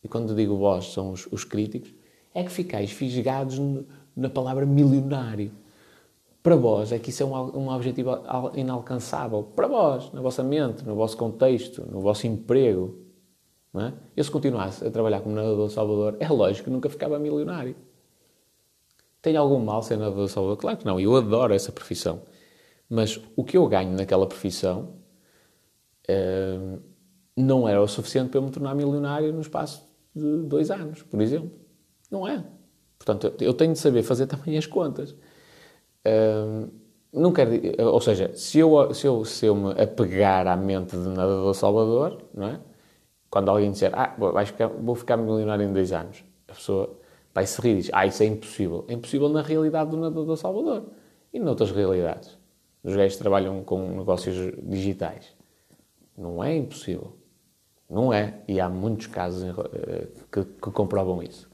e quando digo vós são os, os críticos, é que ficais fisgados na palavra milionário. Para vós é que isso é um, um objetivo inalcançável. Para vós, na vossa mente, no vosso contexto, no vosso emprego. É? Eu se continuasse a trabalhar como nadador Salvador, é lógico que nunca ficava milionário. Tem algum mal ser nadador Salvador? Claro que não, eu adoro essa profissão. Mas o que eu ganho naquela profissão uh, não era o suficiente para eu me tornar milionário no espaço de dois anos, por exemplo. Não é. Portanto, eu tenho de saber fazer também as contas. Uh, não quero, ou seja, se eu, se, eu, se eu me apegar à mente de nadador Salvador, não é? quando alguém disser, ah, vou ficar, vou ficar milionário em dois anos, a pessoa vai se rir e diz, ah, isso é impossível. É impossível na realidade do nadador Salvador e noutras realidades. Os gajos trabalham com negócios digitais. Não é impossível. Não é. E há muitos casos eh, que, que comprovam isso.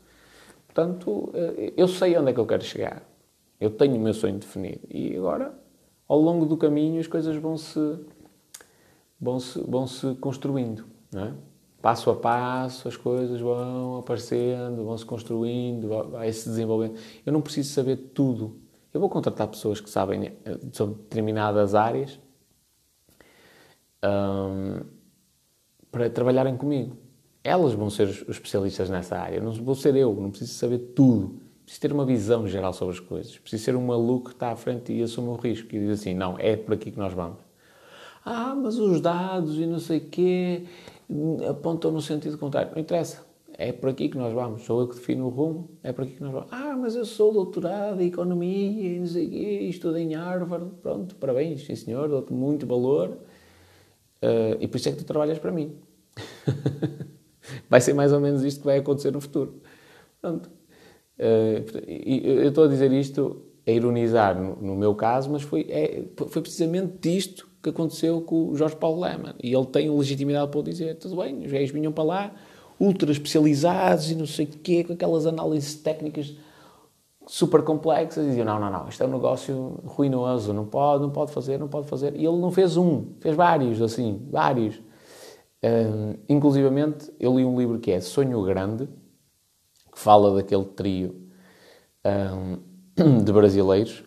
Portanto, eh, eu sei onde é que eu quero chegar. Eu tenho o meu sonho definido. E agora, ao longo do caminho, as coisas vão-se vão -se, vão -se construindo. É? passo a passo as coisas vão aparecendo, vão se construindo, vai se desenvolvendo. Eu não preciso saber tudo. Eu vou contratar pessoas que sabem eh, sobre determinadas áreas um, para trabalharem comigo. Elas vão ser os especialistas nessa área. Não vou ser eu, não preciso saber tudo. Preciso ter uma visão geral sobre as coisas. Preciso ser um maluco que está à frente e assume o risco e diz assim: não, é por aqui que nós vamos. Ah, mas os dados e não sei o quê apontam no sentido contrário. Não interessa. É por aqui que nós vamos. Sou eu que defino o rumo. É por aqui que nós vamos. Ah, mas eu sou doutorado em Economia e não sei o quê, estudo em Harvard. Pronto, parabéns, sim senhor, dou-te muito valor. Uh, e por isso é que tu trabalhas para mim. vai ser mais ou menos isto que vai acontecer no futuro. Pronto. Uh, eu estou a dizer isto a ironizar no, meu caso, mas foi, é, foi precisamente isto que aconteceu com o Jorge Paulo Lema. E ele tem legitimidade para o dizer. Tudo bem, os gays vinham para lá, ultra especializados e não sei o quê, com aquelas análises técnicas super complexas, e diziam, não, não, não, isto é um negócio ruinoso, não pode, não pode fazer, não pode fazer. E ele não fez um, fez vários, assim, vários. Um, inclusivamente, eu li um livro que é Sonho Grande, que fala daquele trio um, de brasileiros,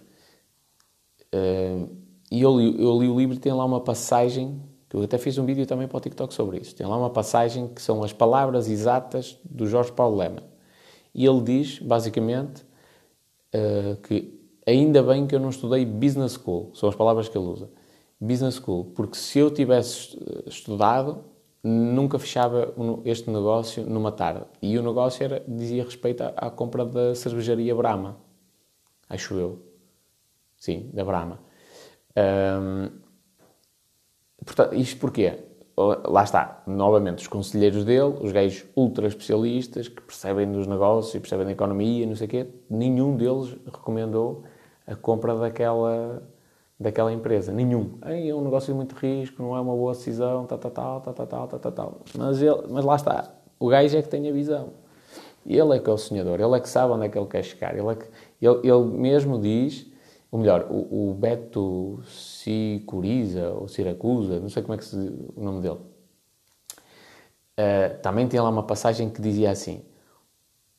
um, e eu li, eu li o livro e tem lá uma passagem, que eu até fiz um vídeo também para o TikTok sobre isso. Tem lá uma passagem que são as palavras exatas do Jorge Paulo Lema. E ele diz, basicamente, uh, que ainda bem que eu não estudei Business School. São as palavras que ele usa. Business School. Porque se eu tivesse estudado, nunca fechava este negócio numa tarde. E o negócio era, dizia respeito à, à compra da cervejaria Brahma. Acho eu. Sim, da Brahma. Portanto, isto porquê? lá está, novamente, os conselheiros dele, os gajos ultra especialistas que percebem dos negócios percebem da economia, não sei o quê, nenhum deles recomendou a compra daquela, daquela empresa. Nenhum. É um negócio de muito risco, não é uma boa decisão, tal, tal, tal, tal, tal, tal, tal, tal. Mas, ele, mas lá está, o gajo é que tem a visão. Ele é que é o sonhador, ele é que sabe onde é que ele quer chegar. Ele, é que, ele, ele mesmo diz, ou melhor, o, o Beto Sicuriza, ou Siracusa, não sei como é que se o nome dele. Uh, também tinha lá uma passagem que dizia assim: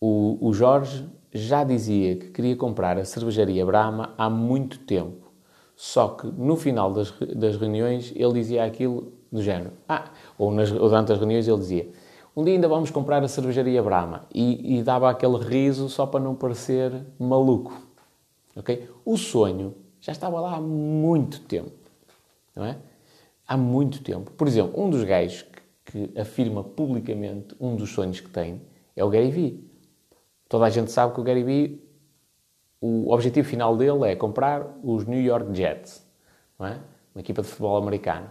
o, o Jorge já dizia que queria comprar a cervejaria Brahma há muito tempo. Só que no final das, das reuniões ele dizia aquilo do género. Ah, ou, nas, ou durante as reuniões ele dizia: Um dia ainda vamos comprar a cervejaria Brahma. E, e dava aquele riso só para não parecer maluco. ok? O sonho já estava lá há muito tempo, não é? Há muito tempo. Por exemplo, um dos gajos que, que afirma publicamente um dos sonhos que tem é o Gary Vee. Toda a gente sabe que o Gary Vee, o objetivo final dele é comprar os New York Jets, não é? Uma equipa de futebol americano.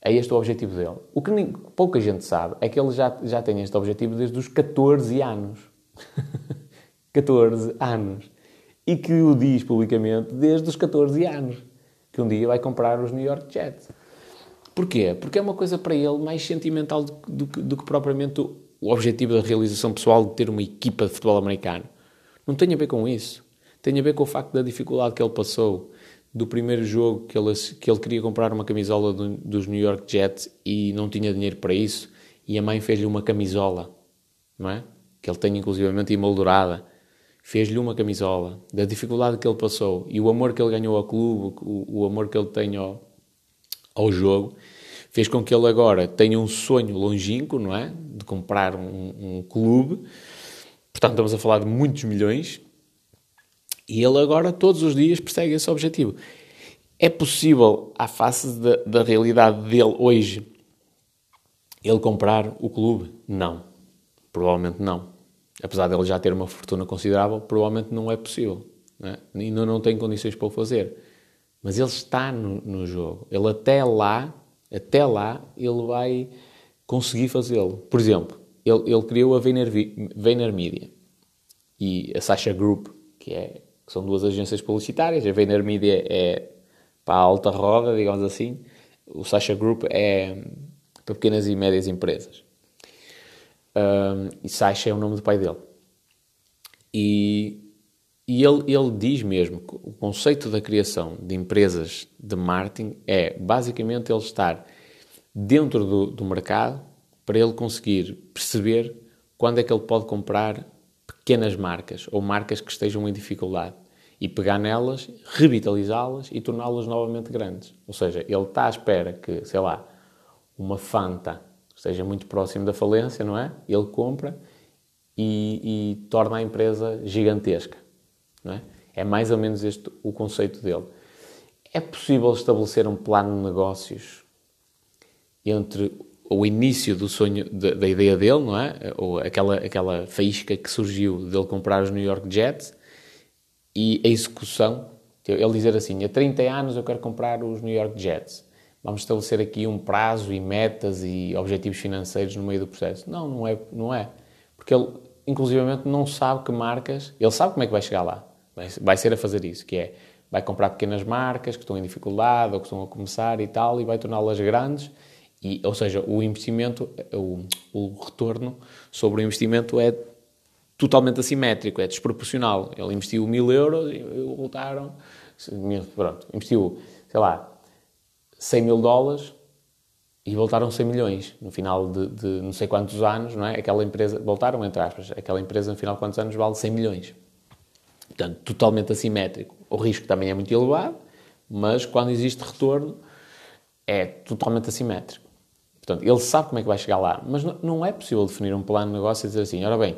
É este o objetivo dele. O que nem, pouca gente sabe é que ele já, já tem este objetivo desde os 14 anos. 14 anos e que o diz publicamente desde os 14 anos, que um dia vai comprar os New York Jets. Porquê? Porque é uma coisa para ele mais sentimental do, do, do que propriamente o, o objetivo da realização pessoal de ter uma equipa de futebol americano. Não tem a ver com isso. Tem a ver com o facto da dificuldade que ele passou do primeiro jogo que ele, que ele queria comprar uma camisola do, dos New York Jets e não tinha dinheiro para isso e a mãe fez-lhe uma camisola, não é? Que ele tem inclusivamente emoldurada fez-lhe uma camisola, da dificuldade que ele passou e o amor que ele ganhou ao clube, o, o amor que ele tem ao, ao jogo, fez com que ele agora tenha um sonho longínquo, não é? De comprar um, um clube. Portanto, estamos a falar de muitos milhões. E ele agora, todos os dias, persegue esse objetivo. É possível, à face da, da realidade dele hoje, ele comprar o clube? Não. Provavelmente não apesar dele já ter uma fortuna considerável, provavelmente não é possível. Não é? Ainda não tem condições para o fazer. Mas ele está no, no jogo. Ele até lá, até lá, ele vai conseguir fazê-lo. Por exemplo, ele, ele criou a VaynerMedia e a Sasha Group, que, é, que são duas agências publicitárias. A VaynerMedia é para a alta roda, digamos assim. O Sasha Group é para pequenas e médias empresas. Um, e Sasha é o nome do pai dele. E, e ele, ele diz mesmo que o conceito da criação de empresas de marketing é basicamente ele estar dentro do, do mercado para ele conseguir perceber quando é que ele pode comprar pequenas marcas ou marcas que estejam em dificuldade e pegar nelas, revitalizá-las e torná-las novamente grandes. Ou seja, ele está à espera que, sei lá, uma Fanta esteja muito próximo da falência, não é? Ele compra e, e torna a empresa gigantesca, não é? É mais ou menos este o conceito dele. É possível estabelecer um plano de negócios entre o início do sonho, da, ideia dele, não é? Ou aquela, aquela faísca que surgiu dele comprar os New York Jets e a execução. Ele dizer assim, há 30 anos eu quero comprar os New York Jets vamos estabelecer aqui um prazo e metas e objetivos financeiros no meio do processo. Não, não é, não é. Porque ele, inclusivamente, não sabe que marcas, ele sabe como é que vai chegar lá. Vai, vai ser a fazer isso, que é, vai comprar pequenas marcas que estão em dificuldade ou que estão a começar e tal, e vai torná-las grandes. E, ou seja, o investimento, o, o retorno sobre o investimento é totalmente assimétrico, é desproporcional. Ele investiu mil euros e voltaram, pronto, investiu, sei lá, 100 mil dólares e voltaram 100 milhões no final de, de, não sei quantos anos, não é? Aquela empresa, voltaram entre aspas, aquela empresa no final de quantos anos vale 100 milhões. Portanto, totalmente assimétrico. O risco também é muito elevado, mas quando existe retorno é totalmente assimétrico. Portanto, ele sabe como é que vai chegar lá, mas não é possível definir um plano de negócio e dizer assim, ora bem,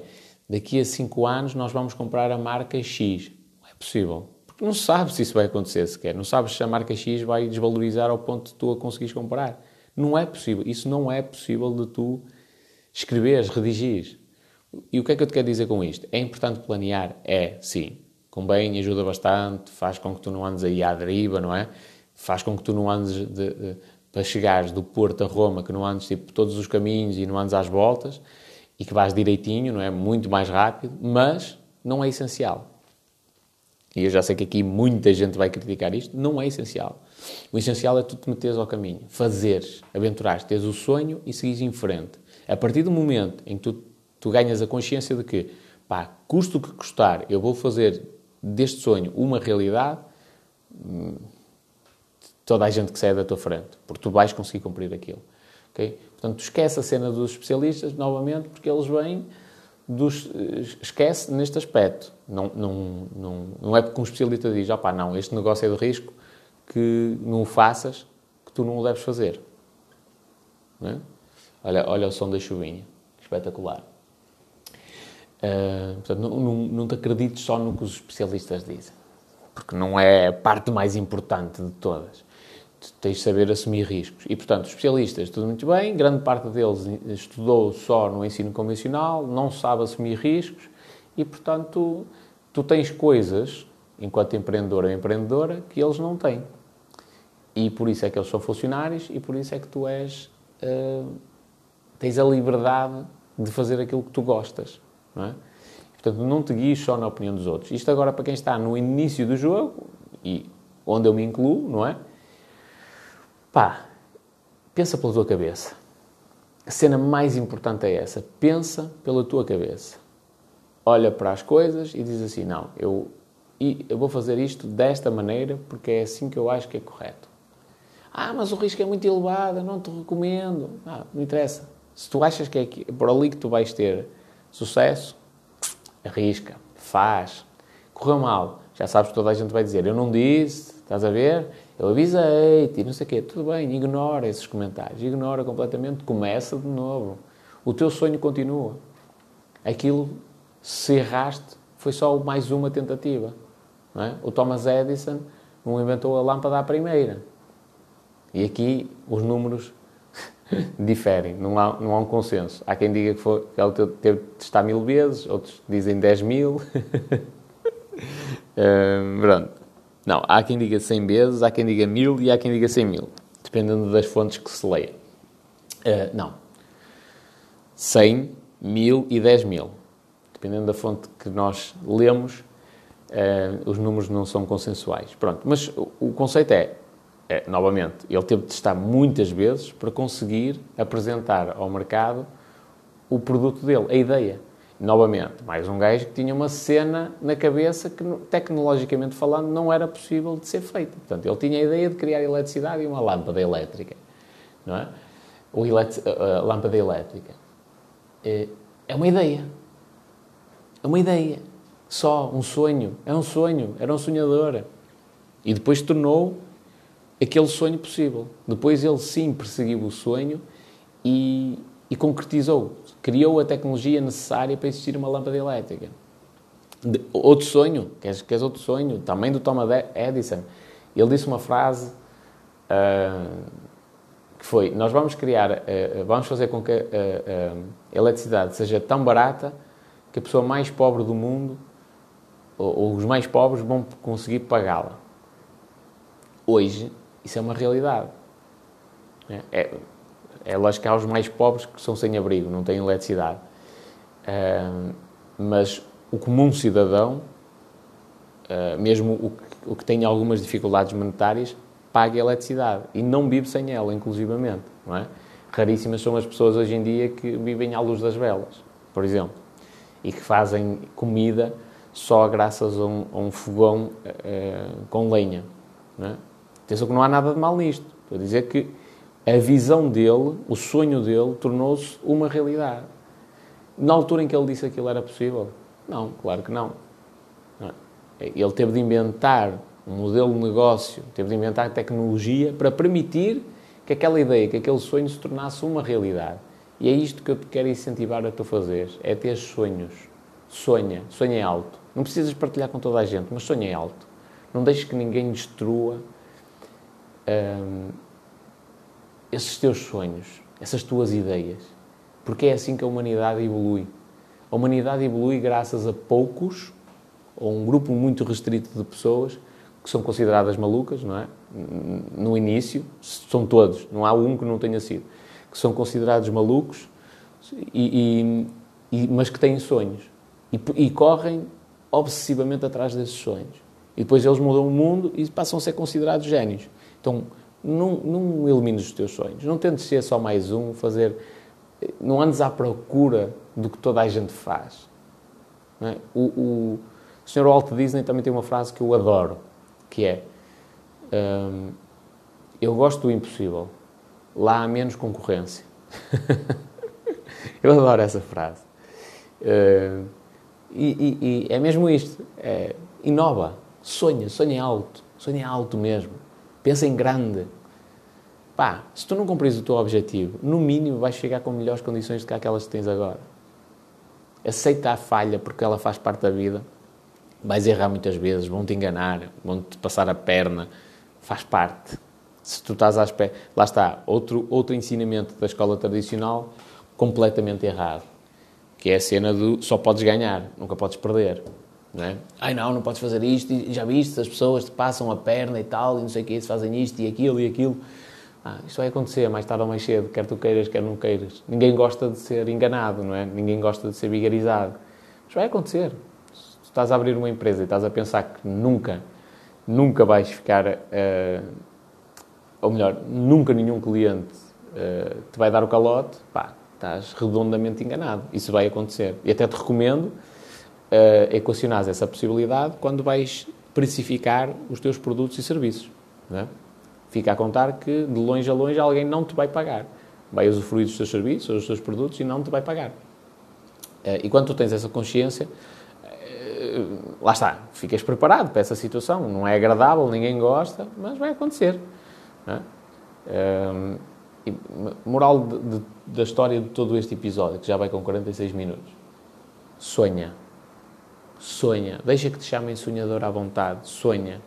daqui a 5 anos nós vamos comprar a marca X. Não é possível. Porque não sabes se isso vai acontecer sequer. Não sabes se a marca X vai desvalorizar ao ponto de tu a conseguires comprar. Não é possível. Isso não é possível de tu escreveres, redigires. E o que é que eu te quero dizer com isto? É importante planear? É, sim. Convém, ajuda bastante, faz com que tu não andes aí à deriva, não é? Faz com que tu não andes de, de, para chegares do Porto a Roma, que não andes tipo todos os caminhos e não andes às voltas e que vais direitinho, não é? Muito mais rápido, mas não é essencial. E eu já sei que aqui muita gente vai criticar isto, não é essencial. O essencial é tu te meteres ao caminho, fazeres, aventurares, teres o sonho e seguires em frente. A partir do momento em que tu, tu ganhas a consciência de que, pá, custo que custar, eu vou fazer deste sonho uma realidade, hum, toda a gente que sai da tua frente, porque tu vais conseguir cumprir aquilo. Okay? Portanto, esquece a cena dos especialistas, novamente, porque eles vêm dos, esquece neste aspecto. Não, não, não, não é porque um especialista diz, opá, não, este negócio é de risco, que não o faças, que tu não o deves fazer. Não é? olha, olha o som da chuvinha, espetacular. Uh, portanto, não, não, não te acredites só no que os especialistas dizem, porque não é a parte mais importante de todas tens de saber assumir riscos. E, portanto, especialistas, tudo muito bem, grande parte deles estudou só no ensino convencional, não sabe assumir riscos e, portanto, tu tens coisas, enquanto empreendedor ou empreendedora, que eles não têm. E por isso é que eles são funcionários e por isso é que tu és. Uh, tens a liberdade de fazer aquilo que tu gostas. Não é? Portanto, não te guies só na opinião dos outros. Isto agora para quem está no início do jogo, e onde eu me incluo, não é? Pá, pensa pela tua cabeça. A cena mais importante é essa. Pensa pela tua cabeça. Olha para as coisas e diz assim: não, eu, eu vou fazer isto desta maneira porque é assim que eu acho que é correto. Ah, mas o risco é muito elevado, não te recomendo. Ah, não interessa. Se tu achas que é por ali que tu vais ter sucesso, arrisca, faz. Correu mal, já sabes que toda a gente vai dizer: eu não disse, estás a ver? Eu avisei-te e não sei o quê. Tudo bem, ignora esses comentários. Ignora completamente. Começa de novo. O teu sonho continua. Aquilo, se erraste, foi só mais uma tentativa. É? O Thomas Edison não inventou a lâmpada à primeira. E aqui os números diferem, não há, não há um consenso. Há quem diga que, foi, que ele teve de testar mil vezes, outros dizem 10 mil. um, pronto. Não, há quem diga 100 vezes, há quem diga 1000 e há quem diga 100 mil, dependendo das fontes que se leia. Uh, não. 100, 1000 e 10 mil. Dependendo da fonte que nós lemos, uh, os números não são consensuais. Pronto, mas o, o conceito é, é, novamente, ele teve de testar muitas vezes para conseguir apresentar ao mercado o produto dele, a ideia. Novamente, mais um gajo que tinha uma cena na cabeça que, tecnologicamente falando, não era possível de ser feita. Portanto, ele tinha a ideia de criar eletricidade e uma lâmpada elétrica. Não é? Ou a lâmpada elétrica. É, é uma ideia. É uma ideia. Só um sonho. É um sonho. Era um sonhador. E depois tornou aquele sonho possível. Depois ele sim perseguiu o sonho e, e concretizou. Criou a tecnologia necessária para existir uma lâmpada elétrica. De, outro sonho, queres, queres outro sonho? Também do Thomas Edison. Ele disse uma frase uh, que foi: Nós vamos criar, uh, vamos fazer com que a, a eletricidade seja tão barata que a pessoa mais pobre do mundo, ou, ou os mais pobres, vão conseguir pagá-la. Hoje, isso é uma realidade. É, é, é lógico que há os mais pobres que são sem abrigo, não têm eletricidade. Uh, mas o comum cidadão, uh, mesmo o que, o que tem algumas dificuldades monetárias, paga eletricidade e não vive sem ela, inclusivamente. Não é? Raríssimas são as pessoas hoje em dia que vivem à luz das velas, por exemplo, e que fazem comida só graças a um, a um fogão uh, com lenha. Não é? Atenção que não há nada de mal nisto. Estou a dizer que a visão dele, o sonho dele, tornou-se uma realidade. Na altura em que ele disse aquilo era possível? Não, claro que não. É? Ele teve de inventar um modelo de negócio, teve de inventar tecnologia para permitir que aquela ideia, que aquele sonho se tornasse uma realidade. E é isto que eu te quero incentivar a tu fazer, é ter sonhos. Sonha, sonha alto. Não precisas partilhar com toda a gente, mas sonha alto. Não deixes que ninguém destrua hum, esses teus sonhos, essas tuas ideias. Porque é assim que a humanidade evolui. A humanidade evolui graças a poucos, ou um grupo muito restrito de pessoas, que são consideradas malucas, não é? No início, são todos, não há um que não tenha sido, que são considerados malucos, e, e, e mas que têm sonhos e, e correm obsessivamente atrás desses sonhos. E depois eles mudam o mundo e passam a ser considerados génios. Então, não, não elimines os teus sonhos. Não tentes ser só mais um, fazer. Não andes à procura do que toda a gente faz. É? O, o, o Sr. Walt Disney também tem uma frase que eu adoro, que é um, eu gosto do impossível, lá há menos concorrência. eu adoro essa frase. Uh, e, e, e, é mesmo isto. É, inova, sonha, sonha alto, sonha alto mesmo. Pensa em grande. Pá, se tu não cumprires o teu objetivo, no mínimo vais chegar com melhores condições do que aquelas que tens agora. Aceita a falha porque ela faz parte da vida vais errar muitas vezes, vão-te enganar, vão-te passar a perna, faz parte. Se tu estás à espera... Lá está, outro, outro ensinamento da escola tradicional completamente errado, que é a cena do só podes ganhar, nunca podes perder. Não é? Ai não, não podes fazer isto, e já viste, as pessoas te passam a perna e tal, e não sei o que, se fazem isto e aquilo e aquilo. Ah, isto vai acontecer mais tarde ou mais cedo, quer tu queiras, quer não queiras. Ninguém gosta de ser enganado, não é? Ninguém gosta de ser vigarizado. Isto vai acontecer estás a abrir uma empresa e estás a pensar que nunca, nunca vais ficar, uh, ou melhor, nunca nenhum cliente uh, te vai dar o calote, pá, estás redondamente enganado. Isso vai acontecer. E até te recomendo uh, equacionar essa possibilidade quando vais precificar os teus produtos e serviços. É? Fica a contar que de longe a longe alguém não te vai pagar. Vai usufruir dos teus serviços ou dos teus produtos e não te vai pagar. E quando tu tens essa consciência, lá está, ficas preparado para essa situação. Não é agradável, ninguém gosta, mas vai acontecer. É? Um, moral de, de, da história de todo este episódio, que já vai com 46 minutos. Sonha. Sonha. Deixa que te chamem sonhador à vontade. Sonha.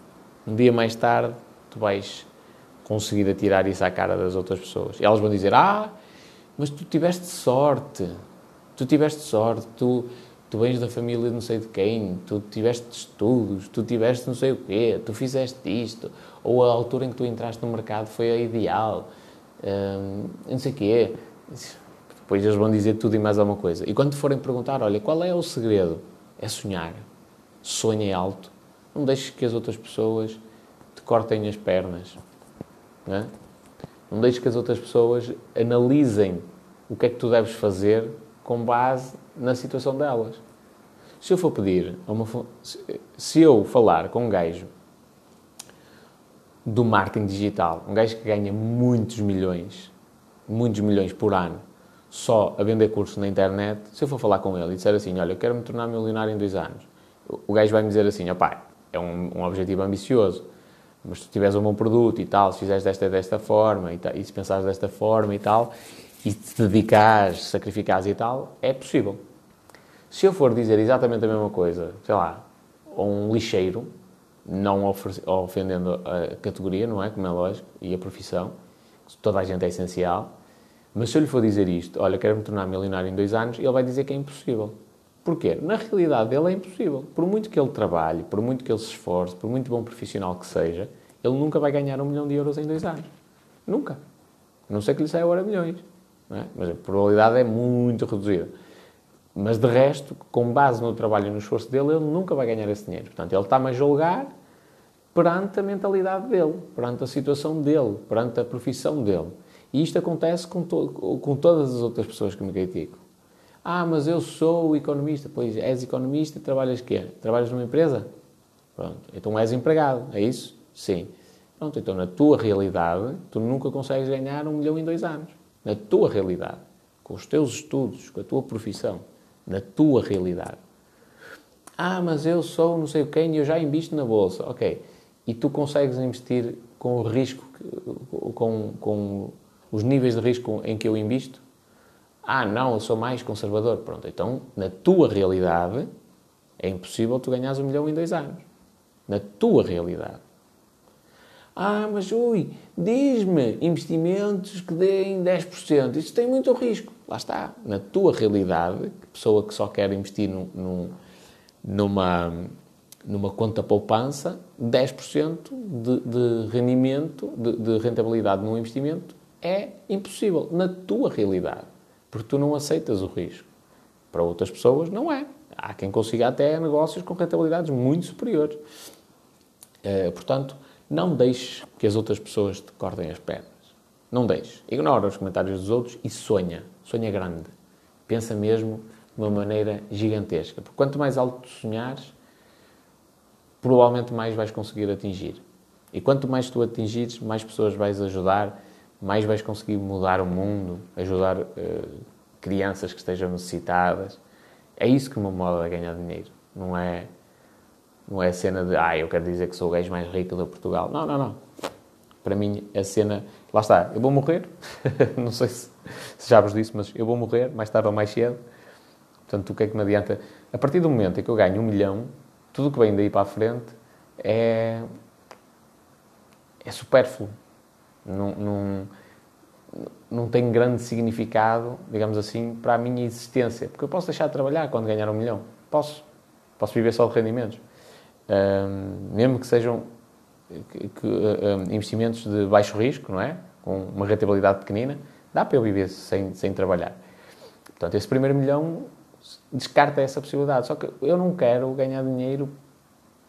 Um dia mais tarde, tu vais conseguir atirar isso à cara das outras pessoas. E elas vão dizer: Ah, mas tu tiveste sorte. Tu tiveste sorte. Tu tu vens da família não sei de quem, tu tiveste estudos, tu tiveste não sei o quê, tu fizeste isto, ou a altura em que tu entraste no mercado foi a ideal, hum, não sei o quê. Depois eles vão dizer tudo e mais alguma coisa. E quando forem perguntar, olha, qual é o segredo? É sonhar. Sonha alto. Não deixes que as outras pessoas te cortem as pernas. Não, é? não deixes que as outras pessoas analisem o que é que tu deves fazer com base na situação delas. Se eu for pedir, uma, se eu falar com um gajo do marketing digital, um gajo que ganha muitos milhões, muitos milhões por ano, só a vender cursos na internet, se eu for falar com ele e disser assim, olha, eu quero me tornar milionário em dois anos, o gajo vai me dizer assim, opá, é um, um objetivo ambicioso, mas se tiveres um bom produto e tal, se fizeres desta desta forma e, e se pensares desta forma e tal, e te dedicares, sacrificares e tal, é possível. Se eu for dizer exatamente a mesma coisa, sei lá, a um lixeiro, não ofendendo a categoria, não é? Como é lógico, e a profissão, toda a gente é essencial, mas se eu lhe for dizer isto, olha, quero me tornar milionário em dois anos, ele vai dizer que é impossível. Porquê? Na realidade dele é impossível. Por muito que ele trabalhe, por muito que ele se esforce, por muito bom profissional que seja, ele nunca vai ganhar um milhão de euros em dois anos. Nunca. A não ser que lhe saia agora milhões. É? Mas a probabilidade é muito reduzida. Mas de resto, com base no trabalho e no esforço dele, ele nunca vai ganhar esse dinheiro. Portanto, ele está-me a julgar perante a mentalidade dele, perante a situação dele, perante a profissão dele. E isto acontece com, to com todas as outras pessoas que me criticam. Ah, mas eu sou economista. Pois, és economista trabalhas quê? Trabalhas numa empresa? Pronto. Então és empregado, é isso? Sim. Pronto, então na tua realidade, tu nunca consegues ganhar um milhão em dois anos na tua realidade, com os teus estudos, com a tua profissão, na tua realidade. Ah, mas eu sou não sei quem e eu já invisto na bolsa. Ok. E tu consegues investir com o risco, com, com os níveis de risco em que eu invisto? Ah, não, eu sou mais conservador. Pronto, então, na tua realidade, é impossível tu ganhares um milhão em dois anos. Na tua realidade. Ah, mas ui, diz-me investimentos que deem 10%. Isso tem muito risco. Lá está. Na tua realidade, pessoa que só quer investir num, num, numa, numa conta poupança, 10% de, de rendimento, de, de rentabilidade num investimento é impossível na tua realidade, porque tu não aceitas o risco. Para outras pessoas, não é. Há quem consiga até negócios com rentabilidades muito superiores. Uh, portanto, não deixes que as outras pessoas te cortem as pernas. Não deixes. Ignora os comentários dos outros e sonha. Sonha grande. Pensa mesmo de uma maneira gigantesca. Porque quanto mais alto sonhares, provavelmente mais vais conseguir atingir. E quanto mais tu atingires, mais pessoas vais ajudar, mais vais conseguir mudar o mundo, ajudar uh, crianças que estejam necessitadas. É isso que me moda a ganhar dinheiro. Não é, não é a cena de, ah, eu quero dizer que sou o gajo mais rico de Portugal. Não, não, não. Para mim, a cena. Lá está, eu vou morrer. não sei se, se já vos disse, mas eu vou morrer, mais tarde ou mais cedo. Portanto, o que é que me adianta? A partir do momento em que eu ganho um milhão, tudo o que vem daí para a frente é, é supérfluo. Não, não, não tem grande significado, digamos assim, para a minha existência. Porque eu posso deixar de trabalhar quando ganhar um milhão. Posso. Posso viver só de rendimentos. Um, mesmo que sejam que, que, um, investimentos de baixo risco, não é? Com uma rentabilidade pequenina, dá para eu viver sem, sem trabalhar. Portanto, esse primeiro milhão descarta essa possibilidade. Só que eu não quero ganhar dinheiro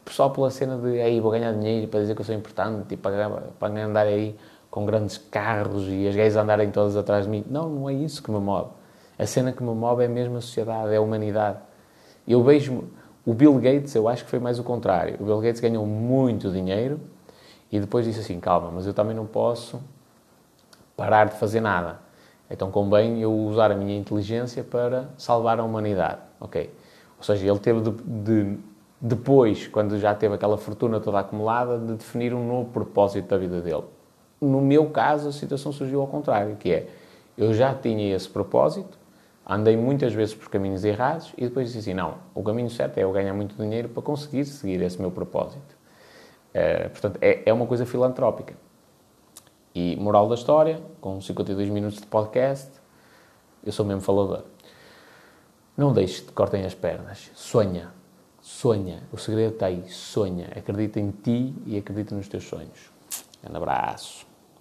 só pela cena de aí vou ganhar dinheiro para dizer que eu sou importante e para, para andar aí com grandes carros e as gays andarem todas atrás de mim. Não, não é isso que me move. A cena que me move é mesmo a sociedade, é a humanidade. Eu vejo o Bill Gates, eu acho que foi mais o contrário. O Bill Gates ganhou muito dinheiro e depois disse assim: calma, mas eu também não posso parar de fazer nada. Então convém eu usar a minha inteligência para salvar a humanidade. Ok. Ou seja, ele teve de, de, depois, quando já teve aquela fortuna toda acumulada, de definir um novo propósito da vida dele. No meu caso, a situação surgiu ao contrário, que é, eu já tinha esse propósito, andei muitas vezes por caminhos errados e depois disse assim, não, o caminho certo é eu ganhar muito dinheiro para conseguir seguir esse meu propósito. Uh, portanto, é, é uma coisa filantrópica. E moral da história, com 52 minutos de podcast, eu sou mesmo falador. Não deixes que te cortem as pernas. Sonha. Sonha. O segredo está aí. Sonha. Acredita em ti e acredita nos teus sonhos. Um abraço.